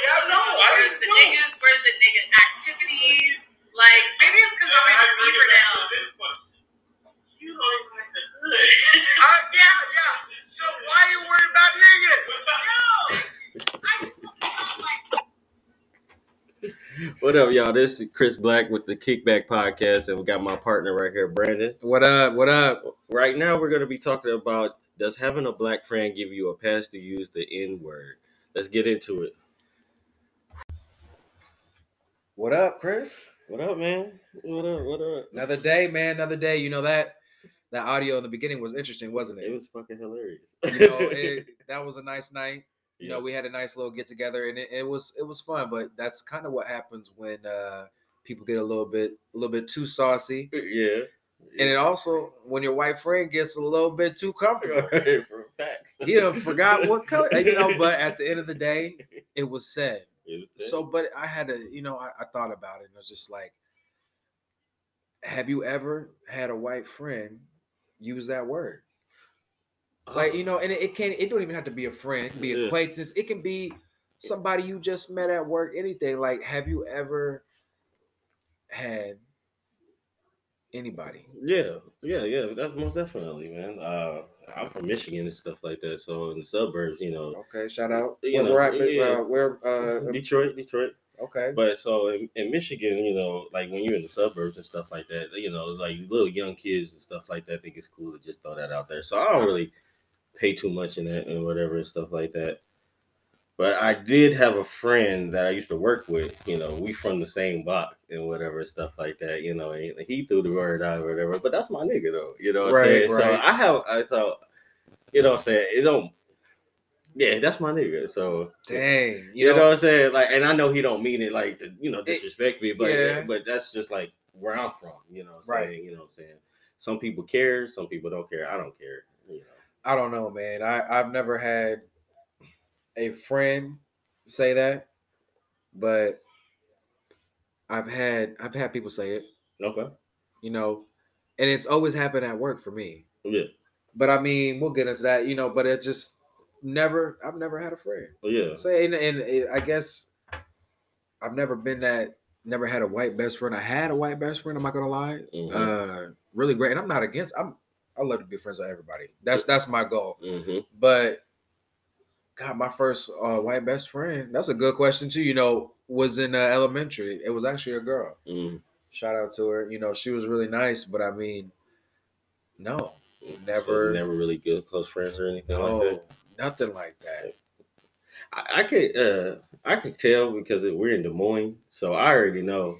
Yeah, I know. I Where's the know. niggas? Where's the nigga activities? Like maybe it's because I'm in deeper now. This question. You don't even like the hood. Uh, yeah, yeah. So why you worried about niggas? No, I just felt like What up, y'all? This is Chris Black with the Kickback Podcast, and we got my partner right here, Brandon. What up? What up? Right now, we're going to be talking about does having a black friend give you a pass to use the N word? Let's get into it. What up, Chris? What up, man? What up? What up? Another day, man. Another day. You know that that audio in the beginning was interesting, wasn't It it? was fucking hilarious. you know, it, that was a nice night. You Yeah. know, we had a nice little get together, and it, it was it was fun. But that's kind of what happens when uh people get a little bit a little bit too saucy, yeah. and it also when your white friend gets a little bit too comfortable. Right, for facts. He done forgot what color, you know. But at the end of the day, it was said. So, but I had to, you know, I, I thought about it and it was just like, have you ever had a white friend use that word? Like, you know, and it, it can't, it don't even have to be a friend, it can be Yeah. acquaintance, it can be somebody you just met at work, anything. Like, have you ever had anybody? Yeah, yeah, yeah. That's most definitely, man. Uh, I'm from Michigan and stuff like that. So in the suburbs, you know, Okay, shout out. You where know, we're at, yeah. uh, where, uh, Detroit, Detroit. okay. But so in, in Michigan, you know, like when you're in the suburbs and stuff like that, you know, like little young kids and stuff like that, I think it's cool to just throw that out there. So I don't really pay too much in that and whatever and stuff like that. But I did have a friend that I used to work with. You know, we from the same block and whatever stuff like that. You know, and he threw the word out or whatever. But that's my nigga though. You know what I'm Right, saying? So. I have. I thought, you know what I'm saying? It don't. Yeah, that's my nigga. So Dang. you, know, what I'm saying? Like, and I know he don't mean it like to, you know, disrespect me, but yeah. Uh, but that's just like where I'm from. You know, what I'm Right. saying? You know, what I'm saying some people care, some people don't care. I don't care. You know. I don't know, man. I I've never had a friend say that, but I've had I've had people say it, Okay. you know, and it's always happened at work for me. Yeah. But I mean, we'll get into that, you know. But it just never. I've never had a friend yeah. say, and, and it, I guess I've never been that. Never had a white best friend. I had a white best friend. I'm not gonna lie. Mhm. Uh, really great, and I'm not against. I'm. I love to be friends with everybody. That's that's my goal. hmm But God, my first uh, white best friend. That's a good question too. You know, was in uh, elementary. It was actually a girl. mm Shout out to her. You know, she was really nice. But I mean, no, Never- never really good close friends or anything like no, that. nothing like that. I, I could uh I could tell because we're in Des Moines, so I already know.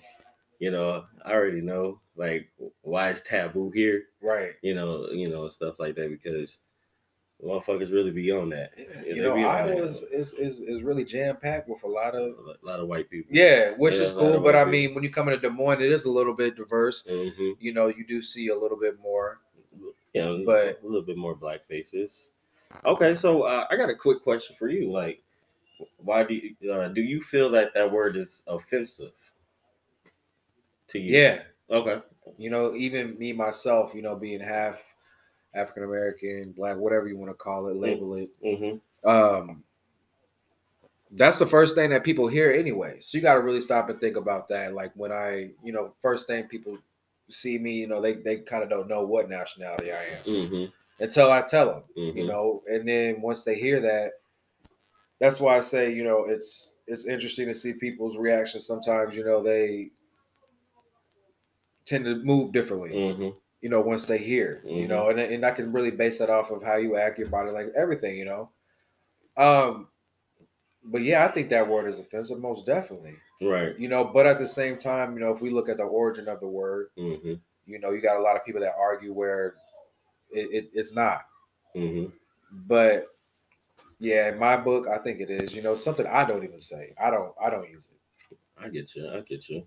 You know, I already know like why it's taboo here. Right. You know, you know stuff like that because motherfuckers really be on that. You they know, Iowa is, is is is really jam packed with a lot of a lot of white people. yeah, which Yeah, is cool. But I mean, when you come into Des Moines, it is a little bit diverse. hmm You know, you do see a little bit more. You know, But- a little bit more black faces. Okay, so uh, I got a quick question for you. Like, why do you, uh, do you feel that that word is offensive to you? Yeah, Okay. you know, even me myself, you know, being half African American, black, whatever you want to call it, label it. Mm-hmm. Um, that's the first thing that people hear anyway. So you got to really stop and think about that. Like when I, you know, first thing people see me, you know, they they kind of don't know what nationality I am Mm-hmm. until I tell them, mm-hmm. you know. And then once they hear that, that's why I say, you know, it's it's interesting to see people's reactions. Sometimes, you know, they tend to move differently Mm-hmm. You know, once they hear, you Mhm. know, and, and I can really base that off of how you act, your body language, everything, you know. Um, but yeah, I think that word is offensive, most definitely, Right. you know. But at the same time, you know, if we look at the origin of the word, Mm-hmm. you know, you got a lot of people that argue where it, it, it's not. Mm-hmm. But yeah, in my book, I think it is. You know, something I don't even say. I don't. I don't use it. I get you. I get you.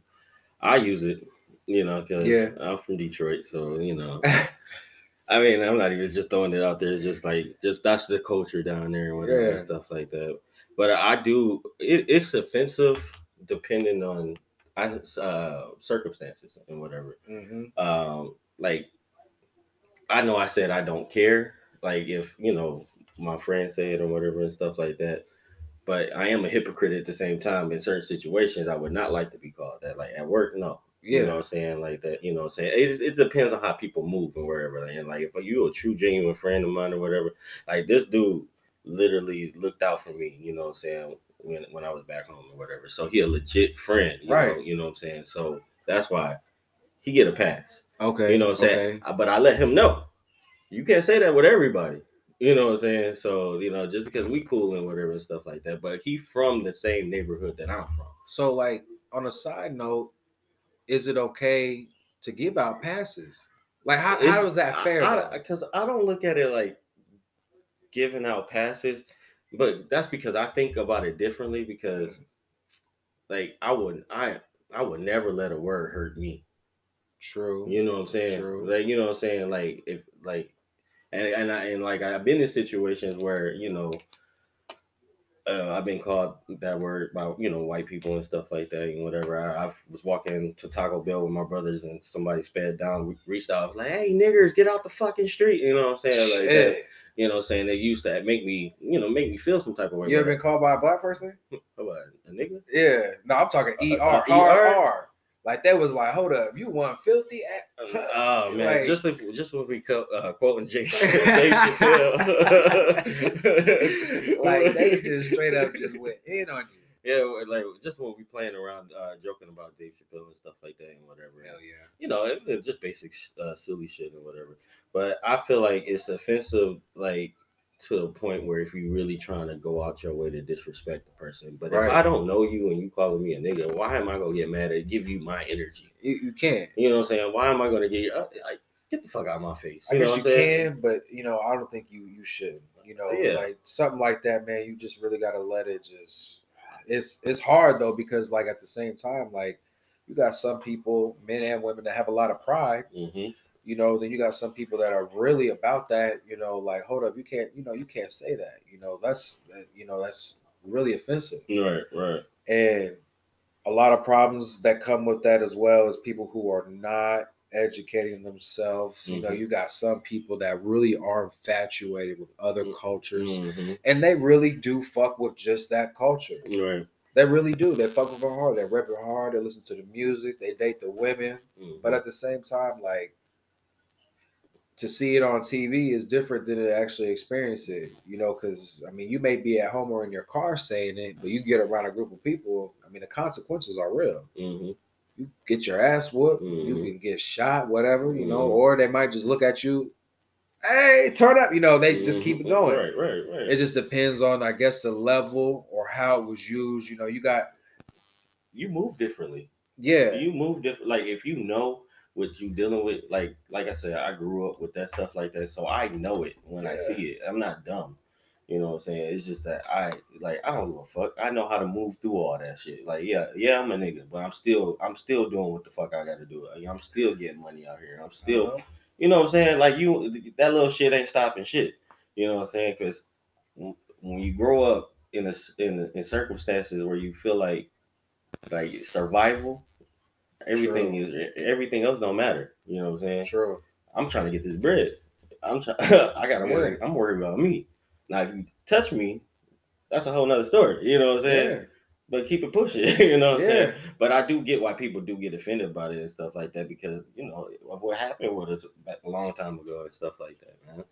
I use it, you know, because Yeah. I'm from Detroit, so you know. I mean, I'm not even just throwing it out there. It's just like, just that's the culture down there and whatever Yeah. and stuff like that. But I do. It, it's offensive depending on uh, circumstances and whatever. hmm Um, like, I know I said I don't care. Like, if you know my friends say it or whatever and stuff like that. but I am a hypocrite at the same time. In certain situations, I would not like to be called that. Like at work, no. Yeah. You know what I'm saying? Like that, you know what I'm saying? It, it depends on how people move and wherever. And like, if you a true, genuine friend of mine or whatever, like this dude literally looked out for me, you know what I'm saying, when, when I was back home or whatever. So he a legit friend, you Right. Know, you know what I'm saying? So that's why he get a pass. Okay. You know what I'm saying? okay. But I let him know. You can't say that with everybody. You know what I'm saying? So, you know, just because we cool and whatever and stuff like that. But he from the same neighborhood that I'm from. So, like, on a side note, is it okay to give out passes? Like, how, It's- how is that fair? Because I, don't look at it like giving out passes, but that's because I think about it differently. Because, like, I wouldn't, I, I would never let a word hurt me. True. You know what I'm saying? True. Like, you know what I'm saying? Like, if like, and and I and like I've been in situations where you know, uh, I've been called that word by you know white people and stuff like that and whatever. I, I was walking to Taco Bell with my brothers and somebody sped down, we reached out, was like, "Hey niggers, get out the fucking street!" You know what I'm saying? Like that. You know what I'm saying? They used to make me, you know, make me feel some type of way. You ever been called by a black person? a nigga? Yeah. No, I'm talking ER. uh, ER? R. Like, that was like, hold up, you want filthy? ass- Oh man, Like- just if just when we co- uh, quoting Chappelle, like, they just straight up just went in on you. yeah, like just when we playing around, uh, joking about Dave Chappelle and stuff like that and whatever. Hell yeah. You know, it, it's just basic uh, silly shit and whatever. But I feel like it's offensive, like to the point where if you're really trying to go out your way to disrespect the person. But Right. if I don't know you and you calling me a nigga, why am I gonna get mad at give you my energy? You, you can't. You know what I'm saying? Why am I gonna get you? Uh, like, get the fuck out of my face. I You know guess you can, but you know, I don't think you you should. You know, Yeah. like something like that, man. You just really gotta let it just. It's it's hard though because like at the same time, like you got some people, men and women, that have a lot of pride. hmm You know, then you got some people that are really about that. You know, like hold up, you can't. You know, you can't say that. You know, that's you know that's really offensive. Right, right. And a lot of problems that come with that as well is people who are not educating themselves. You know, Mhm. you got some people that really are infatuated with other Mm, cultures Mhm. and they really do fuck with just that culture. Right. They really do. They fuck with it hard. They rep it hard. They listen to the music. They date the women. Mhm. But at the same time, like to see it on TV is different than to actually experience it, you know, because I mean, you may be at home or in your car saying it, but you get around a group of people, I mean, the consequences are real. Mhm. You get your ass whooped, you Mhm. can get shot, whatever, you know, Mhm. or they might just look at you, hey, turn up, you know, they just keep it Mhm. going. Right, right, right. It just depends on, I guess, the level or how it was used. You know, you got, you move differently. yeah, You move different. Like if you know what you dealing with, like like I said, I grew up with that stuff like that, so I know it when I see it. I'm not dumb. You know what I'm saying? It's just that I like I don't give a fuck. I know how to move through all that shit. Like yeah, yeah, I'm a nigga, but I'm still I'm still doing what the fuck I got to do. Like, I'm still getting money out here. I'm still Uh-huh. You know what I'm saying? Like you, that little shit ain't stopping shit. You know what I'm saying? Because when you grow up in a, in in circumstances where you feel like like survival, everything is everything else don't matter. You know what I'm saying? true. I'm trying to get this bread. I'm trying. I gotta Yeah. worry. I'm worried about me. Now if you touch me, that's a whole nother story. You know what I'm saying? Yeah. But keep it pushing. you know what I'm saying? But I do get why people do get offended about it and stuff like that because you know what happened with us back a long time ago and stuff like that, man.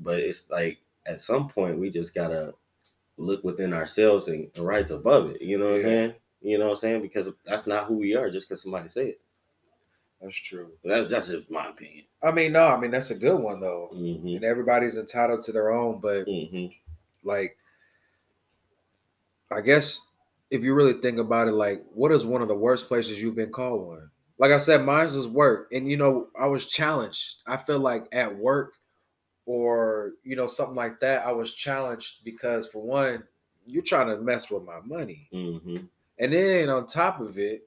But it's like at some point we just gotta look within ourselves and rise above it. You know what I'm saying? You know what I'm saying? Because that's not who we are just because somebody say it. That's true. That's that's just my opinion. I mean, no, I mean that's a good one though. Mm-hmm. And everybody's entitled to their own, but Mm-hmm. like I guess if you really think about it, like what is one of the worst places you've been called one? Like I said, mine's is work. And you know, I was challenged. I feel like at work or you know, something like that, I was challenged because for one, you're trying to mess with my money. Mm-hmm. And then on top of it,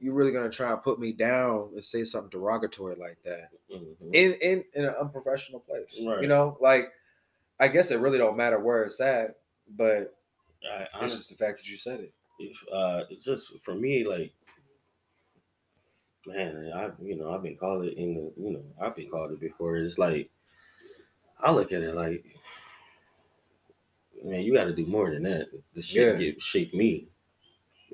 you're really gonna try and put me down and say something derogatory like that Mm-hmm. in in in an unprofessional place. Right. You know, like I guess it really don't matter where it's at, but I, I, it's just the fact that you said it. if, uh, it's just for me, like, man, I, you know, I've been called it in the, you know, I've been called it before. It's like, I look at it like, man, you got to do more than that. The shit Yeah. get me.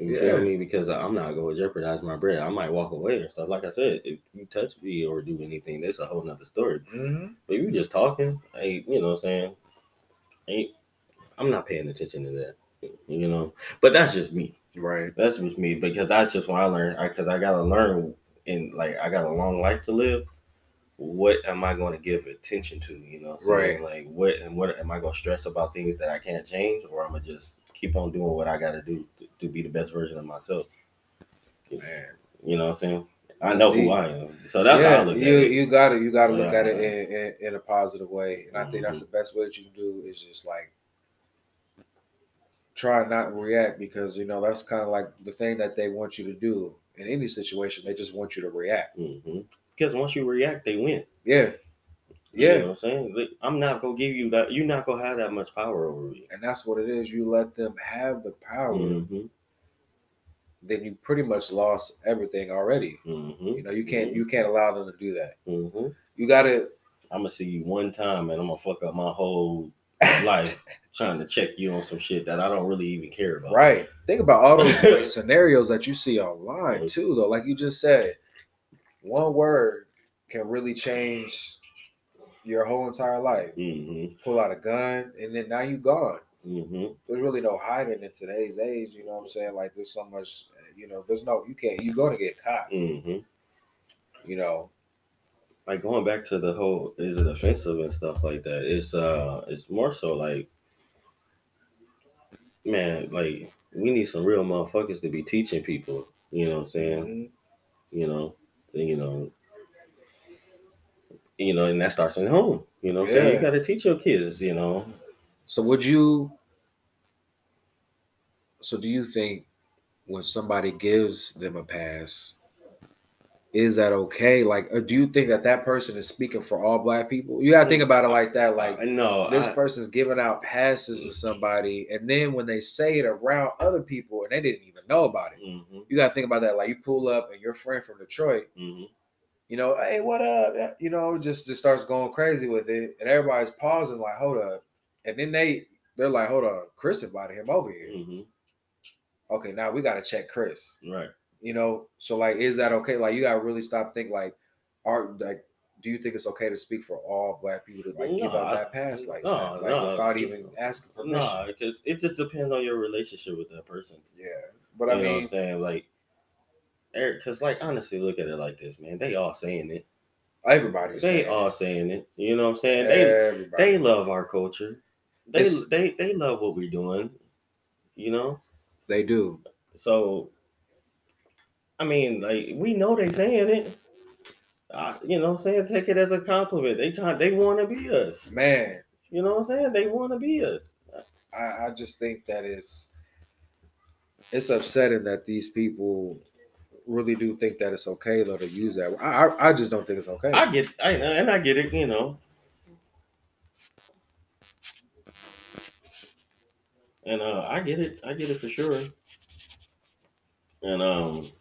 You Yeah. feel me? Because I'm not going to jeopardize my bread. I might walk away and stuff. Like I said, if you touch me or do anything, that's a whole nother story. Mhm. But you just talking, hey, you know what I'm saying? Ain't I'm not paying attention to that. You know, but that's just me. Right. That's just me because that's just what I learned. Because I, gotta learn, and like I got a long life to live. What am I going to give attention to? You know, what I'm saying? Like what and what am I going to stress about things that I can't change, or I'm gonna just keep on doing what I got to do to, be the best version of myself? Man. You know what I'm saying? I know who I am, so that's yeah, how I look you, at it. You got to You got to look at it in, in, in a positive way, and I think that's the Mhm. best way that you can do is just like try not to react because you know that's kind of like the thing that they want you to do in any situation. They just want you to react. hmm Because once you react, they win. Yeah, You yeah, know what I'm saying? I'm not gonna give you that. You're not gonna have that much power over me. and that's what it is. You let them have the power, hmm then you pretty much lost everything already. hmm You know, you can't you can't allow them to do that. hmm You got to I'm gonna see you one time and I'm gonna fuck up my whole life trying to check you on some shit that I don't really even care about. Right. Think about all those scenarios that you see online Mhm. too, though. Like you just said, one word can really change your whole entire life. Mm-hmm. Pull out a gun, and then now you gone. Mm-hmm. There's really no hiding in today's age. You know what I'm saying? Like there's so much. You know, there's no. You can't. You're gonna get caught. Mm-hmm. You know. Like going back to the whole is it offensive and stuff like that. It's uh it's more so like man, like we need some real motherfuckers to be teaching people. You know what I'm saying? Mhm. you know, you know, you know, and that starts in home. You know, saying you got to teach your kids. You know, So would you? So do you think when somebody gives them a pass, is that okay? Like, or do you think that that person is speaking for all black people? You gotta think about it like that. Like, I know this I- person's giving out passes to somebody, and then when they say it around other people and they didn't even know about it, Mhm, you gotta think about that. Like, you pull up and your friend from Detroit, mhm. You know, hey, what up? You know, just just starts going crazy with it, and everybody's pausing, like, hold up, and then they they're like, hold on, Chris invited him over here. Mhm. Okay, now we gotta check Chris. Right. You know, so like, is that okay? Like, you gotta really stop think like, are like. Do you think it's okay to speak for all black people to like give No, out I- that pass like no, that, like no. without even asking permission? No, because it just depends on your relationship with that person. Yeah, but I you know what mean, I'm saying? Like, Eric, because like honestly, look at it like this, man. They all saying it. everybody's They all saying it. You know what I'm saying? They they love our culture. They It's- they they love what we're doing. You know. they do. So, I mean, like we know they saying it. I, you know, what I'm saying take it as a compliment. They try, they want to be us. Man, You know what I'm saying? They want to be us. I, I just think that it's it's upsetting that these people really do think that it's okay though to use that. I I, I just don't think it's okay. I get, I and I get it. You know. And uh, I get it. I get it for sure. And um,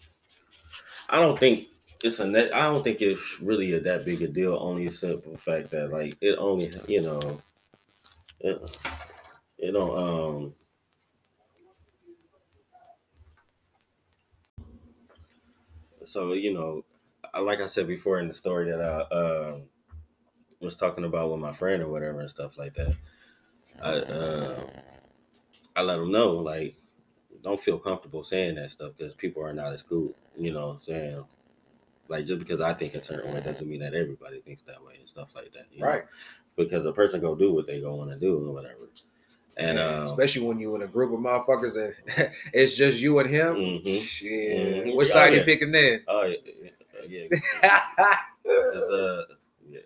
I don't think it's a net. I don't think it's really a, that big a deal. Only simple fact that like it only you know, it it don't um. So you know, like I said before in the story that I um was talking about with my friend or whatever and stuff like that. I uh, I let them know like don't feel comfortable saying that stuff because people are not as cool. You know what I'm saying? Like just because I think a certain way doesn't mean that everybody thinks that way and stuff like that. you know? right. Because a person go do what they go want to do or whatever. And Man, um, especially when you're in a group of motherfuckers and it's just you and him. Mhm. Shit. Mhm. Which Oh, side you picking then? oh yeah, yeah, yeah. uh,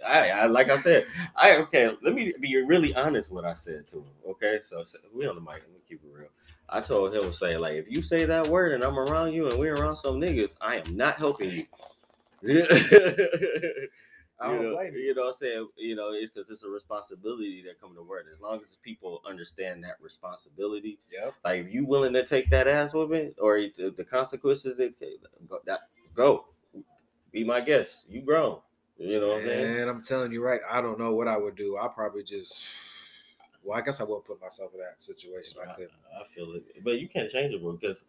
I, I like I said, I okay. Let me be really honest. What I said to him. Okay, so, so we on the mic. Let me keep it real. I told him to say like, if you say that word and I'm around you and we're around some niggas, I am not helping you. I don't you know, blame you. you know what I'm saying? You know, it's because it's a responsibility that come to work. As long as people understand that responsibility, Yep. like if you willing to take that ass whooping or the consequences that go, that go, be my guest. You grown. You know what I'm saying? And I'm telling you right, I don't know what I would do. I probably just Well, I guess I will put myself in that situation. I I, could. I feel it, but you can't change it, bro. Because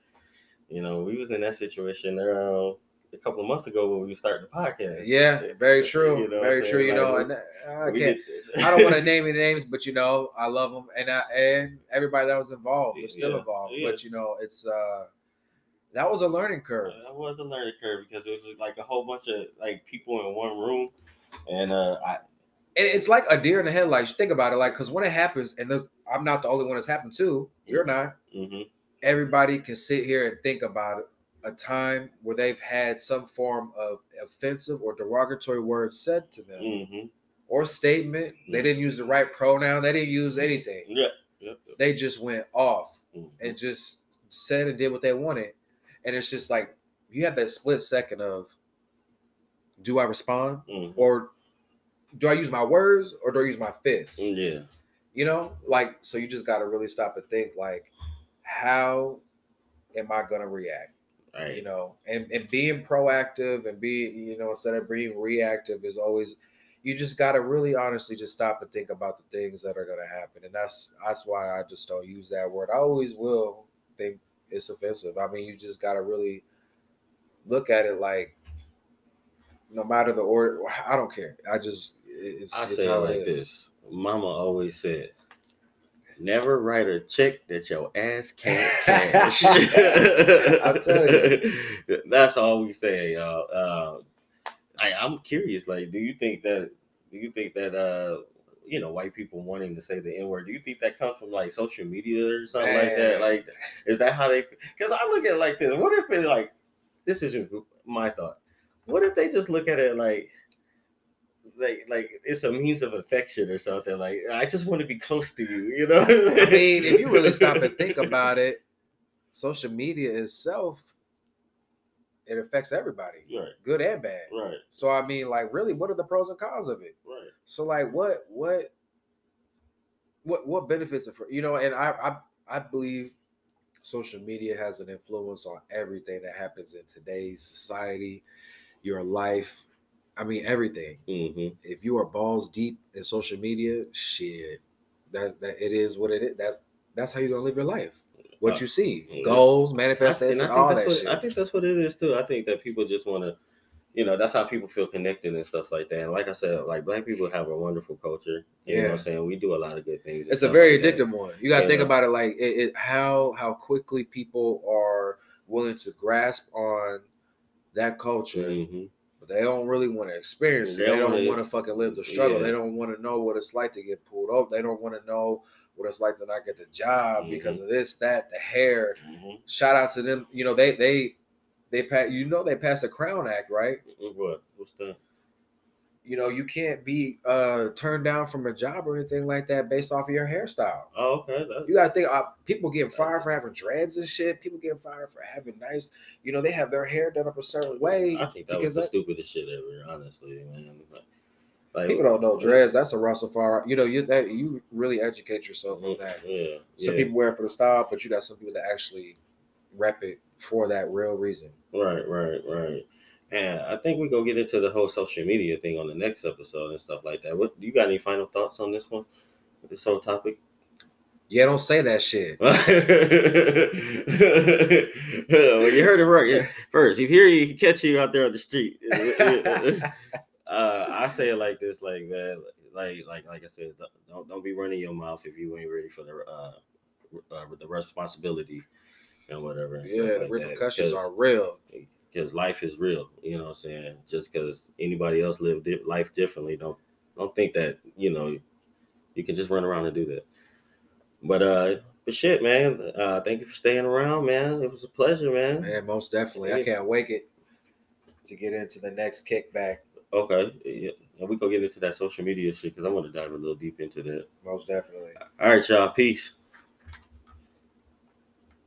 you know we was in that situation uh, a couple of months ago when we started the podcast. Yeah, very true. You know very true. You know, and I can't. I don't want to name any names, but you know, I love them, and I and everybody that was involved is still Yeah, involved. yeah. But you know, it's uh, that was a learning curve. That was a learning curve because it was like a whole bunch of like people in one room, and uh, I And it's like a deer in the headlights. Think about it, like because when it happens, and there's, I'm not the only one that's happened to. You're not. hmm Everybody can sit here and think about it, a time where they've had some form of offensive or derogatory word said to them hmm or statement. They Mhm. didn't use the right pronoun. They didn't use anything. yeah. They just went off Mhm. and just said and did what they wanted. And it's just like you have that split second of do I respond Mhm. or do I use my words or do I use my fists? yeah, You know, like so you just gotta really stop and think like, how am I gonna react? Right. You know, and, and being proactive and be, you know, instead of being reactive is always you just gotta really honestly just stop and think about the things that are gonna happen. And that's that's why I just don't use that word. I always will think it's offensive. I mean, you just gotta really look at it like no matter the order, I don't care. I just it's, I it's say it like is. this. Mama always said, "Never write a check that your ass can't cash." I'm telling you, that's all we say, y'all. Uh, I, I'm curious. Like, do you think that? Do you think that? Uh, you know, white people wanting to say the N word. Do you think that comes from like social media or something like that? Like, is that how they? Because I look at it like this. What if it like? This isn't my thought. What if they just look at it like? Like like it's a means of affection or something. Like I just want to be close to you, you know. I mean, if you really stop and think about it, social media itself, it affects everybody, right, good and bad. right, So I mean, like, really, what are the pros and cons of it? right. So like, what, what, what, what benefits it for you know? And I, I, I believe social media has an influence on everything that happens in today's society, your life. I mean, everything. hmm If you are balls deep in social media, shit, that that it is what it is. That's that's how you're gonna live your life. What Uh, you see, goals, manifestation, I all that what, shit. I think that's what it is too. I think that people just want to, you know, that's how people feel connected and stuff like that. And like I said, like black people have a wonderful culture. You know what Yeah. I'm saying? We do a lot of good things. it's a very like that. addictive one. You got to Yeah. think about it like it, it, how how quickly people are willing to grasp on that culture, Mhm. But they don't really want to experience it. They don't don't wanna- fucking live the struggle. Yeah. They don't want to know what it's like to get pulled over. They don't want to know what it's like to not get the job Mhm. because of this, that, the hair. Mhm. Shout out to them. You know they they they pass. You know they passed a Crown Act, right? What? What's that? You know you can't be uh turned down from a job or anything like that based off of your hairstyle. Oh, okay. That, You gotta think uh, people getting fired for having dreads and shit. People getting fired for having nice, you know, they have their hair done up a certain way. I think that was the that- stupidest shit ever. Honestly, man. Like, like people don't know dreads. That's a Rastafari. You know, you that you really educate yourself on that. Yeah. Some yeah. people wear it for the style, but you got some people that actually rep it for that real reason. Right, right, right. And I think we go get into the whole social media thing on the next episode and stuff like that. What you got any final thoughts on this one? This whole topic? Yeah, don't say that shit. well, you heard it right. First, if here you catch you out there on the street, uh, I say it like this, like man, like like like I said, don't don't be running your mouth if you ain't ready for the uh, uh the responsibility and whatever. and Yeah, the like that. repercussions are real. Because life is real. You know what I'm saying? Just because anybody else live di- life differently, don't don't think that you know you can just run around and do that. But uh, but shit, man. Uh, thank you for staying around, man. It was a pleasure, man. Man, most definitely. I can't wait it to get into the next kickback. Okay, yeah. And we go get into that social media shit because I want to dive a little deep into that. Most definitely. All right, y'all. Peace.